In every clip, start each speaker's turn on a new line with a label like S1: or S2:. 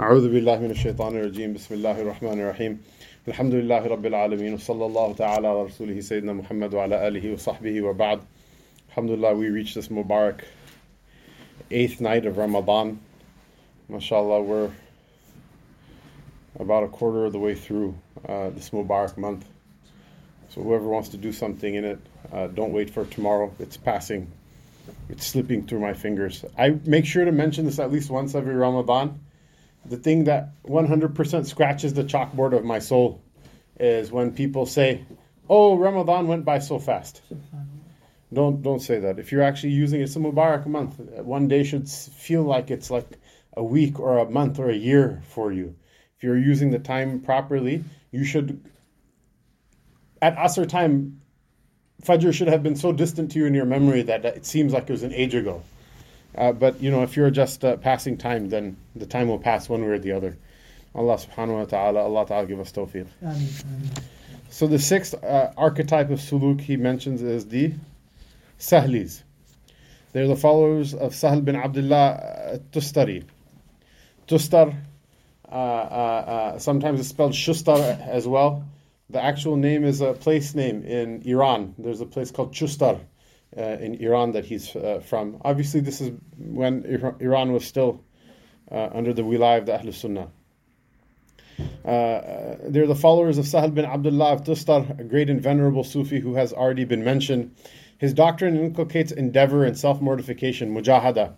S1: أعوذ بالله من الشيطان الرجيم بسم الله الرحمن الرحيم الحمد لله رب العالمين وصلى الله تعالى على رسوله سيدنا محمد وعلى آله وصحبه وبعد Alhamdulillah we reached this Mubarak eighth night of Ramadan MashaAllah we're about a quarter of the way through uh, this Mubarak month so whoever wants to do something in it uh, don't wait for tomorrow it's passing it's slipping through my fingers I make sure to mention this at least once every Ramadan the thing that 100% scratches the chalkboard of my soul is when people say, "Oh, Ramadan went by so fast." Don't don't say that. If you're actually using it, it's a Mubarak month. One day should feel like it's like a week or a month or a year for you. If you're using the time properly, you should. At Asr time, Fajr should have been so distant to you in your memory that it seems like it was an age ago. Uh, but you know, if you're just uh, passing time, then the time will pass one way or the other. Allah subhanahu wa ta'ala, Allah ta'ala give us tawfiq. So the sixth uh, archetype of suluk he mentions is the Sahlis. They're the followers of Sahl bin Abdullah Tustari. Tustar, uh, uh, uh, sometimes it's spelled Shustar as well. The actual name is a place name in Iran. There's a place called Chustar uh, in Iran that he's uh, from. Obviously, this is when Iran was still uh, under the wilayah of the Ahl Sunnah. Uh, they're the followers of Sahal bin Abdullah of Tustar, a great and venerable Sufi who has already been mentioned. His doctrine inculcates endeavor and self mortification, mujahada,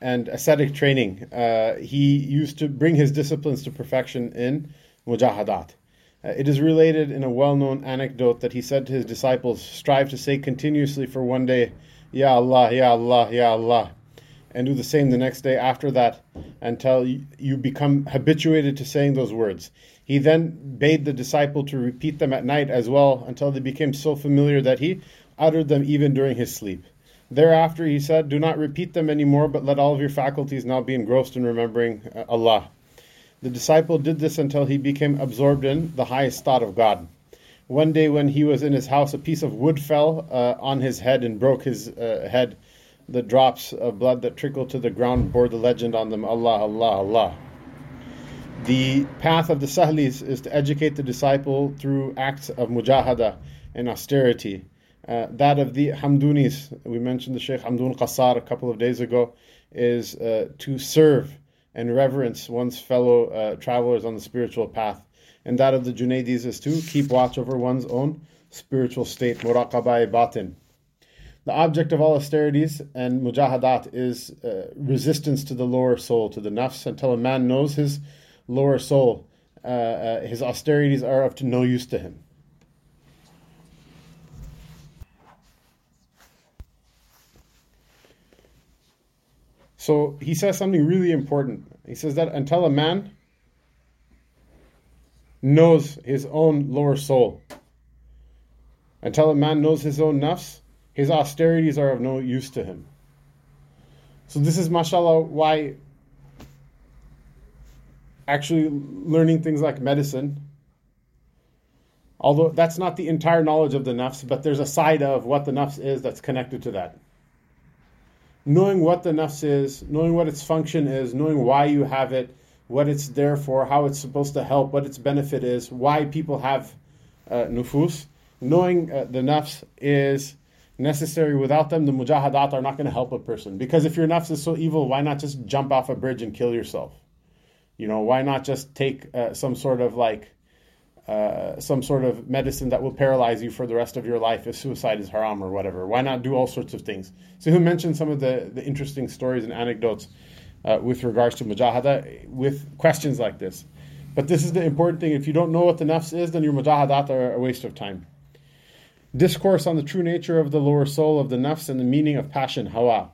S1: and ascetic training. Uh, he used to bring his disciplines to perfection in mujahadat. Uh, it is related in a well known anecdote that he said to his disciples, Strive to say continuously for one day, Ya Allah, Ya Allah, Ya Allah, and do the same the next day after that until you become habituated to saying those words. He then bade the disciple to repeat them at night as well until they became so familiar that he uttered them even during his sleep. Thereafter, he said, Do not repeat them anymore, but let all of your faculties now be engrossed in remembering uh, Allah. The disciple did this until he became absorbed in the highest thought of God. One day, when he was in his house, a piece of wood fell uh, on his head and broke his uh, head. The drops of blood that trickled to the ground bore the legend on them Allah, Allah, Allah. The path of the Sahlis is to educate the disciple through acts of mujahada and austerity. Uh, that of the Hamdunis, we mentioned the Sheikh Hamdun Qassar a couple of days ago, is uh, to serve and reverence one's fellow uh, travelers on the spiritual path. And that of the Junaidis is to keep watch over one's own spiritual state, muraqabah batin. The object of all austerities and mujahadat is uh, resistance to the lower soul, to the nafs, until a man knows his lower soul. Uh, uh, his austerities are of no use to him. So he says something really important. He says that until a man knows his own lower soul, until a man knows his own nafs, his austerities are of no use to him. So this is mashallah why actually learning things like medicine although that's not the entire knowledge of the nafs but there's a side of what the nafs is that's connected to that knowing what the nafs is knowing what its function is knowing why you have it what it's there for how it's supposed to help what its benefit is why people have uh, nufus knowing uh, the nafs is necessary. Without them, the mujahadat are not going to help a person. Because if your nafs is so evil, why not just jump off a bridge and kill yourself? You know, why not just take uh, some sort of like uh, some sort of medicine that will paralyze you for the rest of your life if suicide is haram or whatever? Why not do all sorts of things? So he mentioned some of the, the interesting stories and anecdotes uh, with regards to mujahada with questions like this. But this is the important thing. If you don't know what the nafs is, then your mujahadat are a waste of time. Discourse on the true nature of the lower soul of the nafs and the meaning of passion, hawa.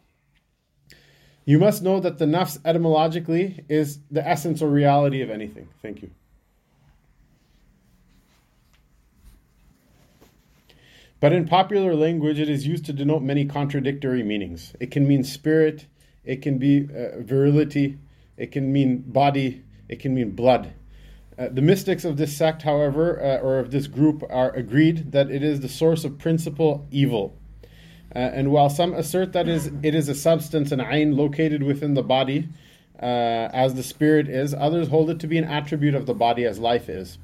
S1: You must know that the nafs etymologically is the essence or reality of anything. Thank you. But in popular language, it is used to denote many contradictory meanings. It can mean spirit, it can be uh, virility, it can mean body, it can mean blood. Uh, the mystics of this sect, however, uh, or of this group, are agreed that it is the source of principal evil. Uh, and while some assert that is, it is a substance, an ayn, located within the body, uh, as the spirit is, others hold it to be an attribute of the body as life is.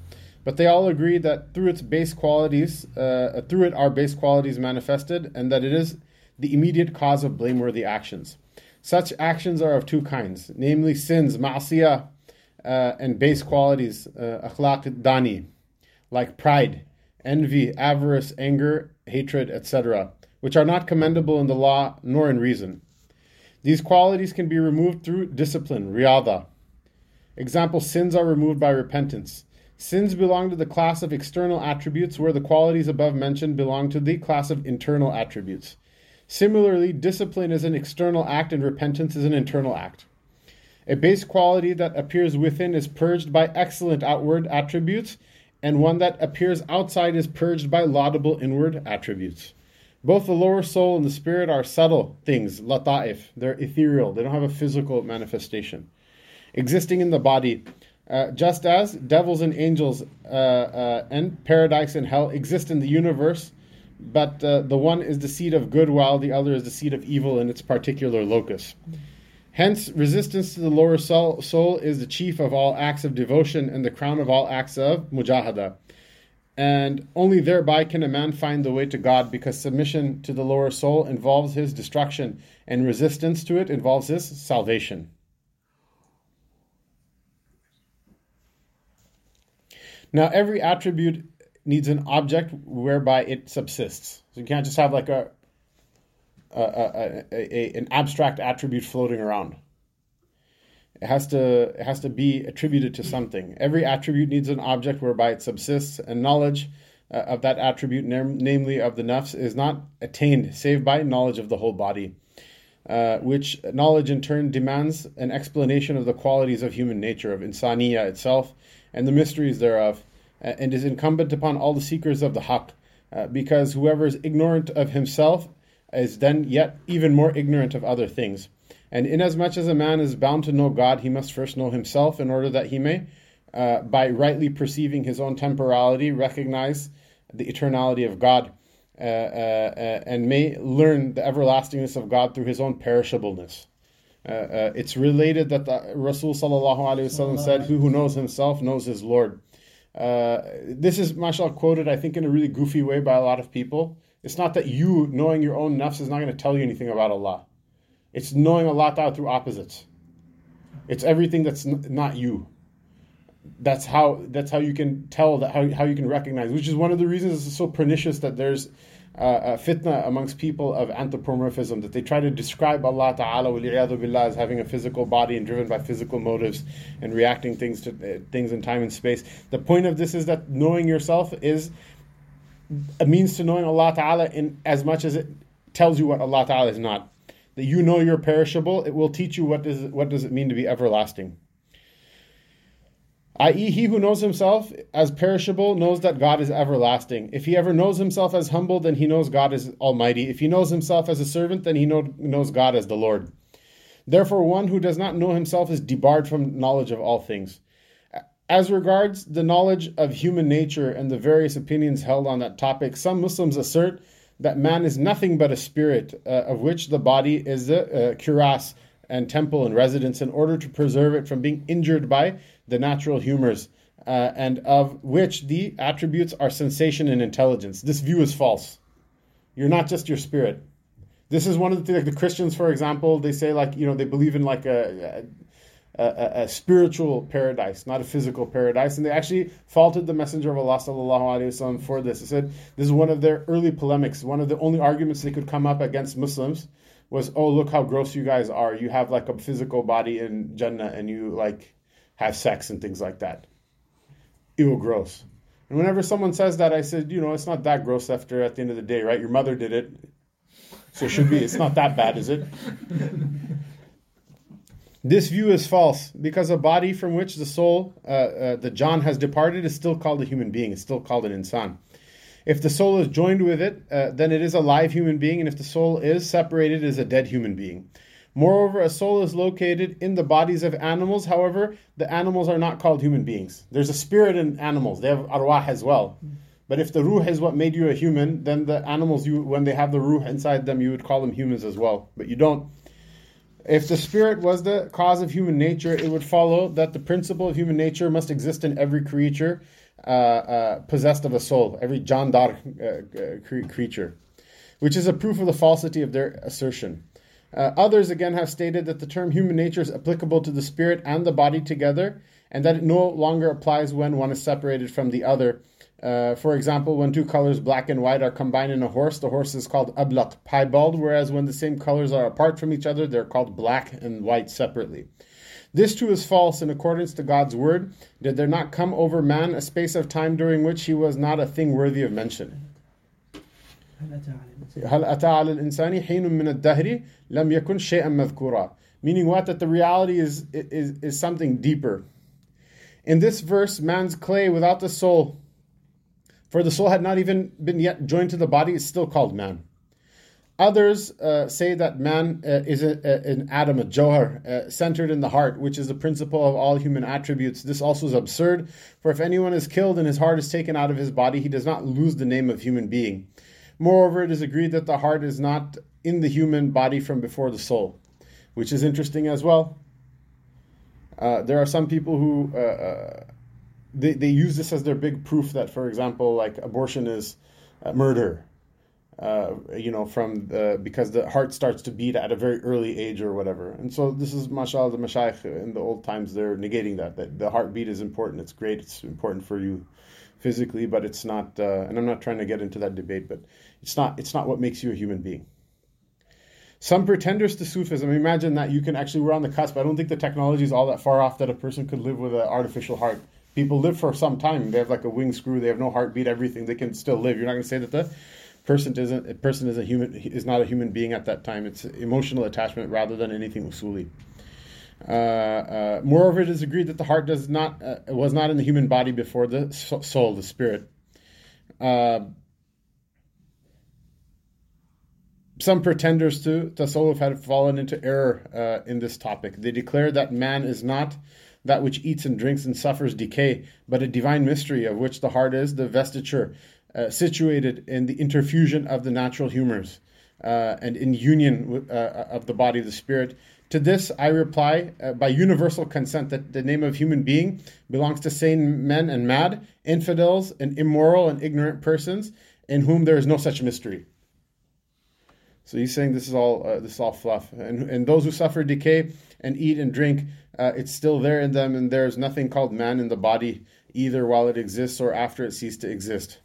S1: But they all agree that through its base qualities, uh, through it are base qualities manifested, and that it is the immediate cause of blameworthy actions. Such actions are of two kinds, namely sins, ma'asiyah, uh, and base qualities, uh, akhlaq dani, like pride, envy, avarice, anger, hatred, etc., which are not commendable in the law nor in reason. These qualities can be removed through discipline, riyada. Example, sins are removed by repentance. Sins belong to the class of external attributes, where the qualities above mentioned belong to the class of internal attributes. Similarly, discipline is an external act and repentance is an internal act. A base quality that appears within is purged by excellent outward attributes, and one that appears outside is purged by laudable inward attributes. Both the lower soul and the spirit are subtle things, lata'if. They're ethereal, they don't have a physical manifestation. Existing in the body, uh, just as devils and angels uh, uh, and paradise and hell exist in the universe, but uh, the one is the seed of good while the other is the seed of evil in its particular locus. Hence, resistance to the lower soul, soul is the chief of all acts of devotion and the crown of all acts of mujahada. And only thereby can a man find the way to God because submission to the lower soul involves his destruction and resistance to it involves his salvation. Now, every attribute needs an object whereby it subsists. So you can't just have like a, a, a, a, an abstract attribute floating around. It has to it has to be attributed to something. Every attribute needs an object whereby it subsists, and knowledge uh, of that attribute, nam- namely of the nafs, is not attained save by knowledge of the whole body. Uh, which knowledge in turn demands an explanation of the qualities of human nature, of insaniya itself, and the mysteries thereof, and is incumbent upon all the seekers of the haqq, uh, because whoever is ignorant of himself is then yet even more ignorant of other things. And inasmuch as a man is bound to know God, he must first know himself in order that he may, uh, by rightly perceiving his own temporality, recognize the eternality of God. Uh, uh, uh and may learn the everlastingness of God through his own perishableness. Uh, uh, it's related that the Rasul sallallahu said, "Who who knows himself knows his Lord." this is, mashallah, quoted I think in a really goofy way by a lot of people. It's not that you knowing your own nafs is not going to tell you anything about Allah. It's knowing Allah Ta'ala through opposites. It's everything that's n- not you. That's how that's how you can tell that how, how you can recognize, which is one of the reasons it's so pernicious that there's uh, a fitna amongst people of anthropomorphism that they try to describe Allah Ta'ala billah, as having a physical body and driven by physical motives and reacting things to uh, things in time and space. The point of this is that knowing yourself is a means to knowing Allah Ta'ala in as much as it tells you what Allah Ta'ala is not that you know you're perishable, it will teach you what does what does it mean to be everlasting. I.e., he who knows himself as perishable knows that God is everlasting. If he ever knows himself as humble, then he knows God is almighty. If he knows himself as a servant, then he know, knows God as the Lord. Therefore, one who does not know himself is debarred from knowledge of all things. As regards the knowledge of human nature and the various opinions held on that topic, some Muslims assert that man is nothing but a spirit, uh, of which the body is the uh, cuirass and temple and residence, in order to preserve it from being injured by the natural humors, uh, and of which the attributes are sensation and intelligence. This view is false. You're not just your spirit. This is one of the things, like the Christians, for example, they say like you know they believe in like a, a a, a, spiritual paradise, not a physical paradise. And they actually faulted the Messenger of Allah sallallahu for this. They said this is one of their early polemics. One of the only arguments they could come up against Muslims was, "Oh, look how gross you guys are. You have like a physical body in Jannah, and you like have sex and things like that. Ew, gross." And whenever someone says that, I said, you know, it's not that gross after at the end of the day, right? Your mother did it. So it should be, it's not that bad, is it? This view is false because a body from which the soul, uh, uh, the jan, has departed is still called a human being. It's still called an insan. If the soul is joined with it, uh, then it is a live human being, and if the soul is separated, it is a dead human being. Moreover, a soul is located in the bodies of animals. However, the animals are not called human beings. There's a spirit in animals. They have arwah as well. But if the ruh is what made you a human, then the animals, you when they have the ruh inside them, you would call them humans as well. But you don't If the spirit was the cause of human nature, it would follow that the principle of human nature must exist in every creature possessed of a soul, every jandar uh, uh creature, which is a proof of the falsity of their assertion. Uh, others again have stated that the term human nature is applicable to the spirit and the body together, and that it no longer applies when one is separated from the other. Uh, for example, when two colors, black and white, are combined in a horse, the horse is called ablaq, piebald, whereas when the same colors are apart from each other, they're called black and white separately. This too is false in accordance to God's word. Did there not come over man a space of time during which he was not a thing worthy of mention? هل أتى على الإنسان حين من الدهر لم يكن شيئا مذكورا meaning what that the reality is, is is something deeper in this verse man's clay without the soul for the soul had not even been yet joined to the body is still called man Others uh, say that man uh, is a, a, an atom, a johar, uh, centered in the heart, which is the principle of all human attributes. This also is absurd, for if anyone is killed and his heart is taken out of his body, he does not lose the name of human being. Moreover, it is agreed that the heart is not in the human body from before the soul, which is interesting as well. Uh, there are some people who uh, uh, they, they use this as their big proof that, for example, like abortion is murder. Uh, you know, from the, because the heart starts to beat at a very early age or whatever. And so this is, mashallah, the mashaykh in the old times, they're negating that, that the heartbeat is important. It's great. It's important for you physically, but it's not, uh, and I'm not trying to get into that debate, but it's not, it's not what makes you a human being. Some pretenders to Sufism imagine that you can actually, we're on the cusp. I don't think the technology is all that far off that a person could live with an artificial heart. People live for some time. They have like a wing screw, they have no heartbeat, everything. They can still live. You're not going to say that the person isn't a person is a human is not a human being at that time. It's emotional attachment rather than anything usuli. Uh, uh, moreover, it is agreed that the heart does not uh, was not in the human body before the soul, the spirit. Uh, some pretenders to tasawwuf had fallen into error uh, in this topic. They declare that man is not that which eats and drinks and suffers decay, but a divine mystery of which the heart is the vestiture uh, situated in the interfusion of the natural humors uh, and in union with, uh, of the body of the spirit. To this, I reply uh, by universal consent that the name of human being belongs to sane men and mad, infidels, and immoral and ignorant persons in whom there is no such mystery. So he's saying this is all uh, this is all fluff, and and those who suffer decay and eat and drink, uh, it's still there in them, and there is nothing called man in the body either while it exists or after it ceased to exist.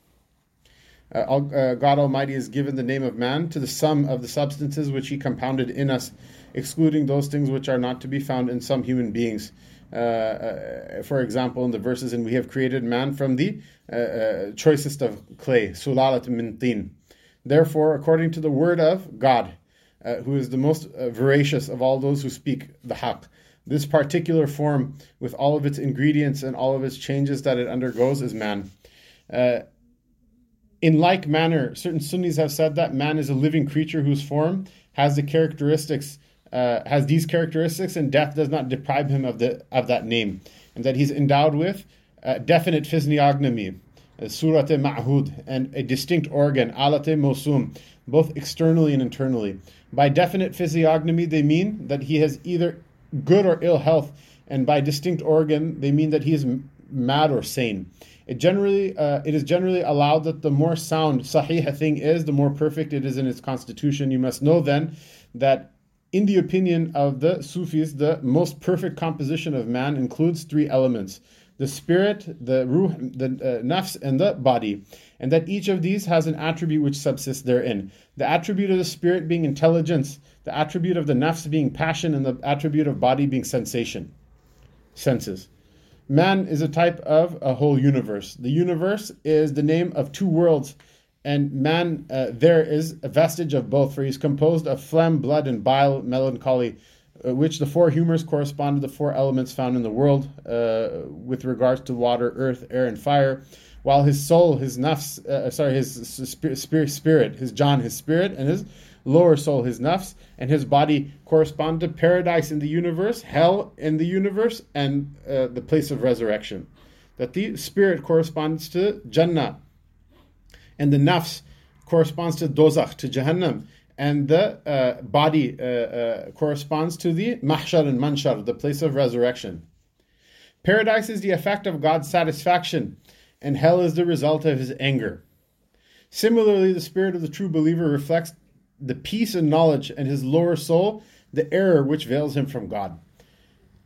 S1: Uh, uh, God Almighty has given the name of man to the sum of the substances which He compounded in us, excluding those things which are not to be found in some human beings. Uh, uh for example, in the verses, and we have created man from the uh, uh, choicest of clay, sulalat min tin. Therefore, according to the word of God, who is the most veracious of all those who speak the haqq, this particular form, with all of its ingredients and all of its changes that it undergoes, is man. Uh, in like manner, certain Sunnis have said that man is a living creature whose form has the characteristics, uh, has these characteristics, and death does not deprive him of the of that name, and that he's endowed with uh, definite physiognomy, uh, surate ma'hud, and a distinct organ, alate mosum, both externally and internally. By definite physiognomy, they mean that he has either good or ill health, and by distinct organ, they mean that he is mad or sane. It generally uh, it is generally allowed that the more sound sahih a thing is, the more perfect it is in its constitution. You must know then that in the opinion of the Sufis, the most perfect composition of man includes three elements the spirit, the ruh, the uh, nafs, and the body, and that each of these has an attribute which subsists therein. The attribute of the spirit being intelligence, the attribute of the nafs being passion, and the attribute of body being sensation, senses. Man is a type of a whole universe. The universe is the name of two worlds, and man uh, there is a vestige of both, for he is composed of phlegm, blood, and bile, melancholy, uh, which the four humors correspond to the four elements found in the world uh, with regards to water, earth, air, and fire. While his soul, his nafs, uh, sorry, his spirit, spirit, his jan, his spirit, and his lower soul, his nafs, and his body correspond to paradise in the universe, hell in the universe, and uh, the place of resurrection. That the spirit corresponds to Jannah, and the nafs corresponds to dozakh, to Jahannam, and the uh, body uh, uh, corresponds to the mahshar and manshar, the place of resurrection. Paradise is the effect of God's satisfaction, and hell is the result of his anger. Similarly, the spirit of the true believer reflects the peace and knowledge, and his lower soul, the error which veils him from God.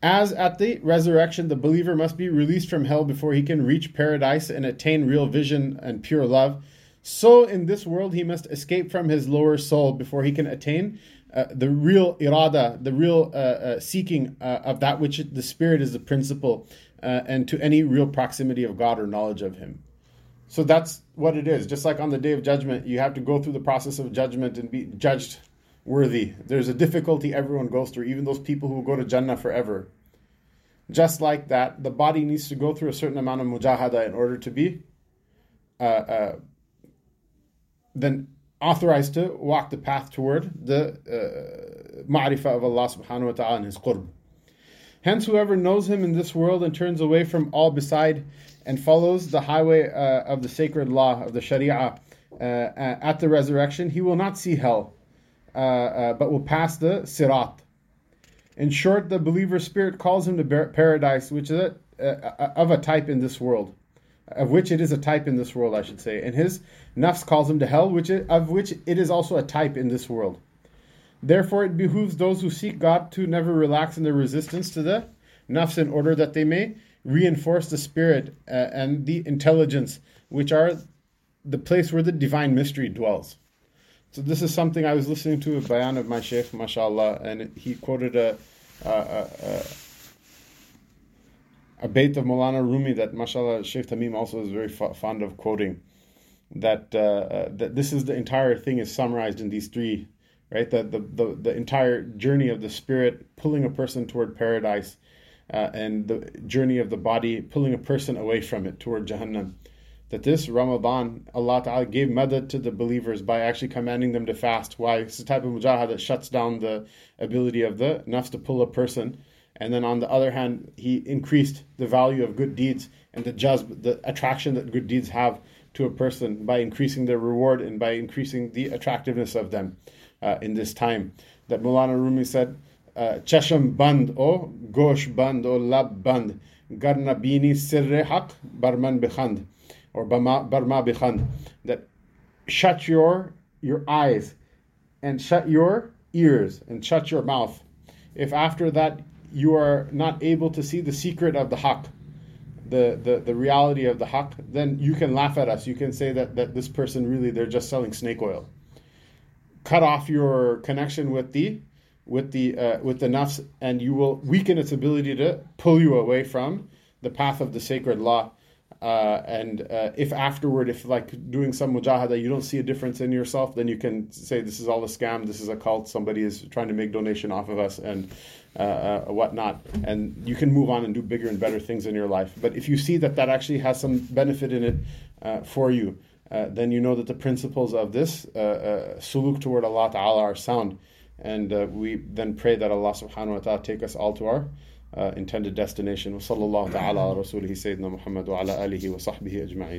S1: As at the resurrection, the believer must be released from hell before he can reach paradise and attain real vision and pure love. So in this world, he must escape from his lower soul before he can attain uh, the real irada, the real uh, uh, seeking uh, of that which the spirit is the principle, uh, and to any real proximity of God or knowledge of Him. So that's what it is. Just like on the day of judgment, you have to go through the process of judgment and be judged worthy. There's a difficulty everyone goes through, even those people who go to Jannah forever. Just like that, the body needs to go through a certain amount of mujahada in order to be uh, uh, then authorized to walk the path toward the uh, ma'rifah of Allah subhanahu wa ta'ala and His qurb. Hence, whoever knows Him in this world and turns away from all beside and follows the highway uh, of the sacred law of the Sharia uh, at the resurrection, he will not see hell, uh, uh, but will pass the sirat. In short, the believer's spirit calls him to paradise, which is a, of a type in this world of which it is a type in this world, I should say. And his nafs calls him to hell, which it, of which it is also a type in this world. Therefore, it behooves those who seek God to never relax in their resistance to the nafs in order that they may reinforce the spirit uh, and the intelligence, which are the place where the divine mystery dwells. So this is something I was listening to a bayan of my sheikh, mashallah, and he quoted a, a, a, a bait of Molana Rumi that, mashallah, Sheikh Tamim also is very f- fond of quoting. That uh, uh, that this is the entire thing is summarized in these three, right? The, the the the entire journey of the spirit pulling a person toward paradise, uh, and the journey of the body pulling a person away from it toward Jahannam. That this Ramadan, Allah Ta'ala gave madad to the believers by actually commanding them to fast. Why? It's a type of mujahad that shuts down the ability of the nafs to pull a person and then on the other hand, he increased the value of good deeds and the jazb, the attraction that good deeds have to a person by increasing their reward and by increasing the attractiveness of them uh, in this time. That Mulana Rumi said, uh, Chasham band o gosh band o lab band garna bini sirre haq barman bikhand or barma bikhand that shut your your eyes and shut your ears and shut your mouth if after that you are not able to see the secret of the haqq, the, the, the reality of the haqq, then you can laugh at us. You can say that, that this person really, they're just selling snake oil. Cut off your connection with the with the uh, with the nafs, and you will weaken its ability to pull you away from the path of the sacred law. Uh, and uh, if afterward, if like doing some mujahada, you don't see a difference in yourself, then you can say this is all a scam, this is a cult, somebody is trying to make donation off of us, and uh, uh, whatnot, and you can move on and do bigger and better things in your life. But if you see that that actually has some benefit in it uh, for you, then you know that the principles of this uh, suluk toward Allah Ta'ala are sound. And we then pray that Allah subhanahu wa ta'ala take us all to our intended destination. وصلى الله تعالى على رسوله سيدنا محمد وعلى آله وصحبه أجمعين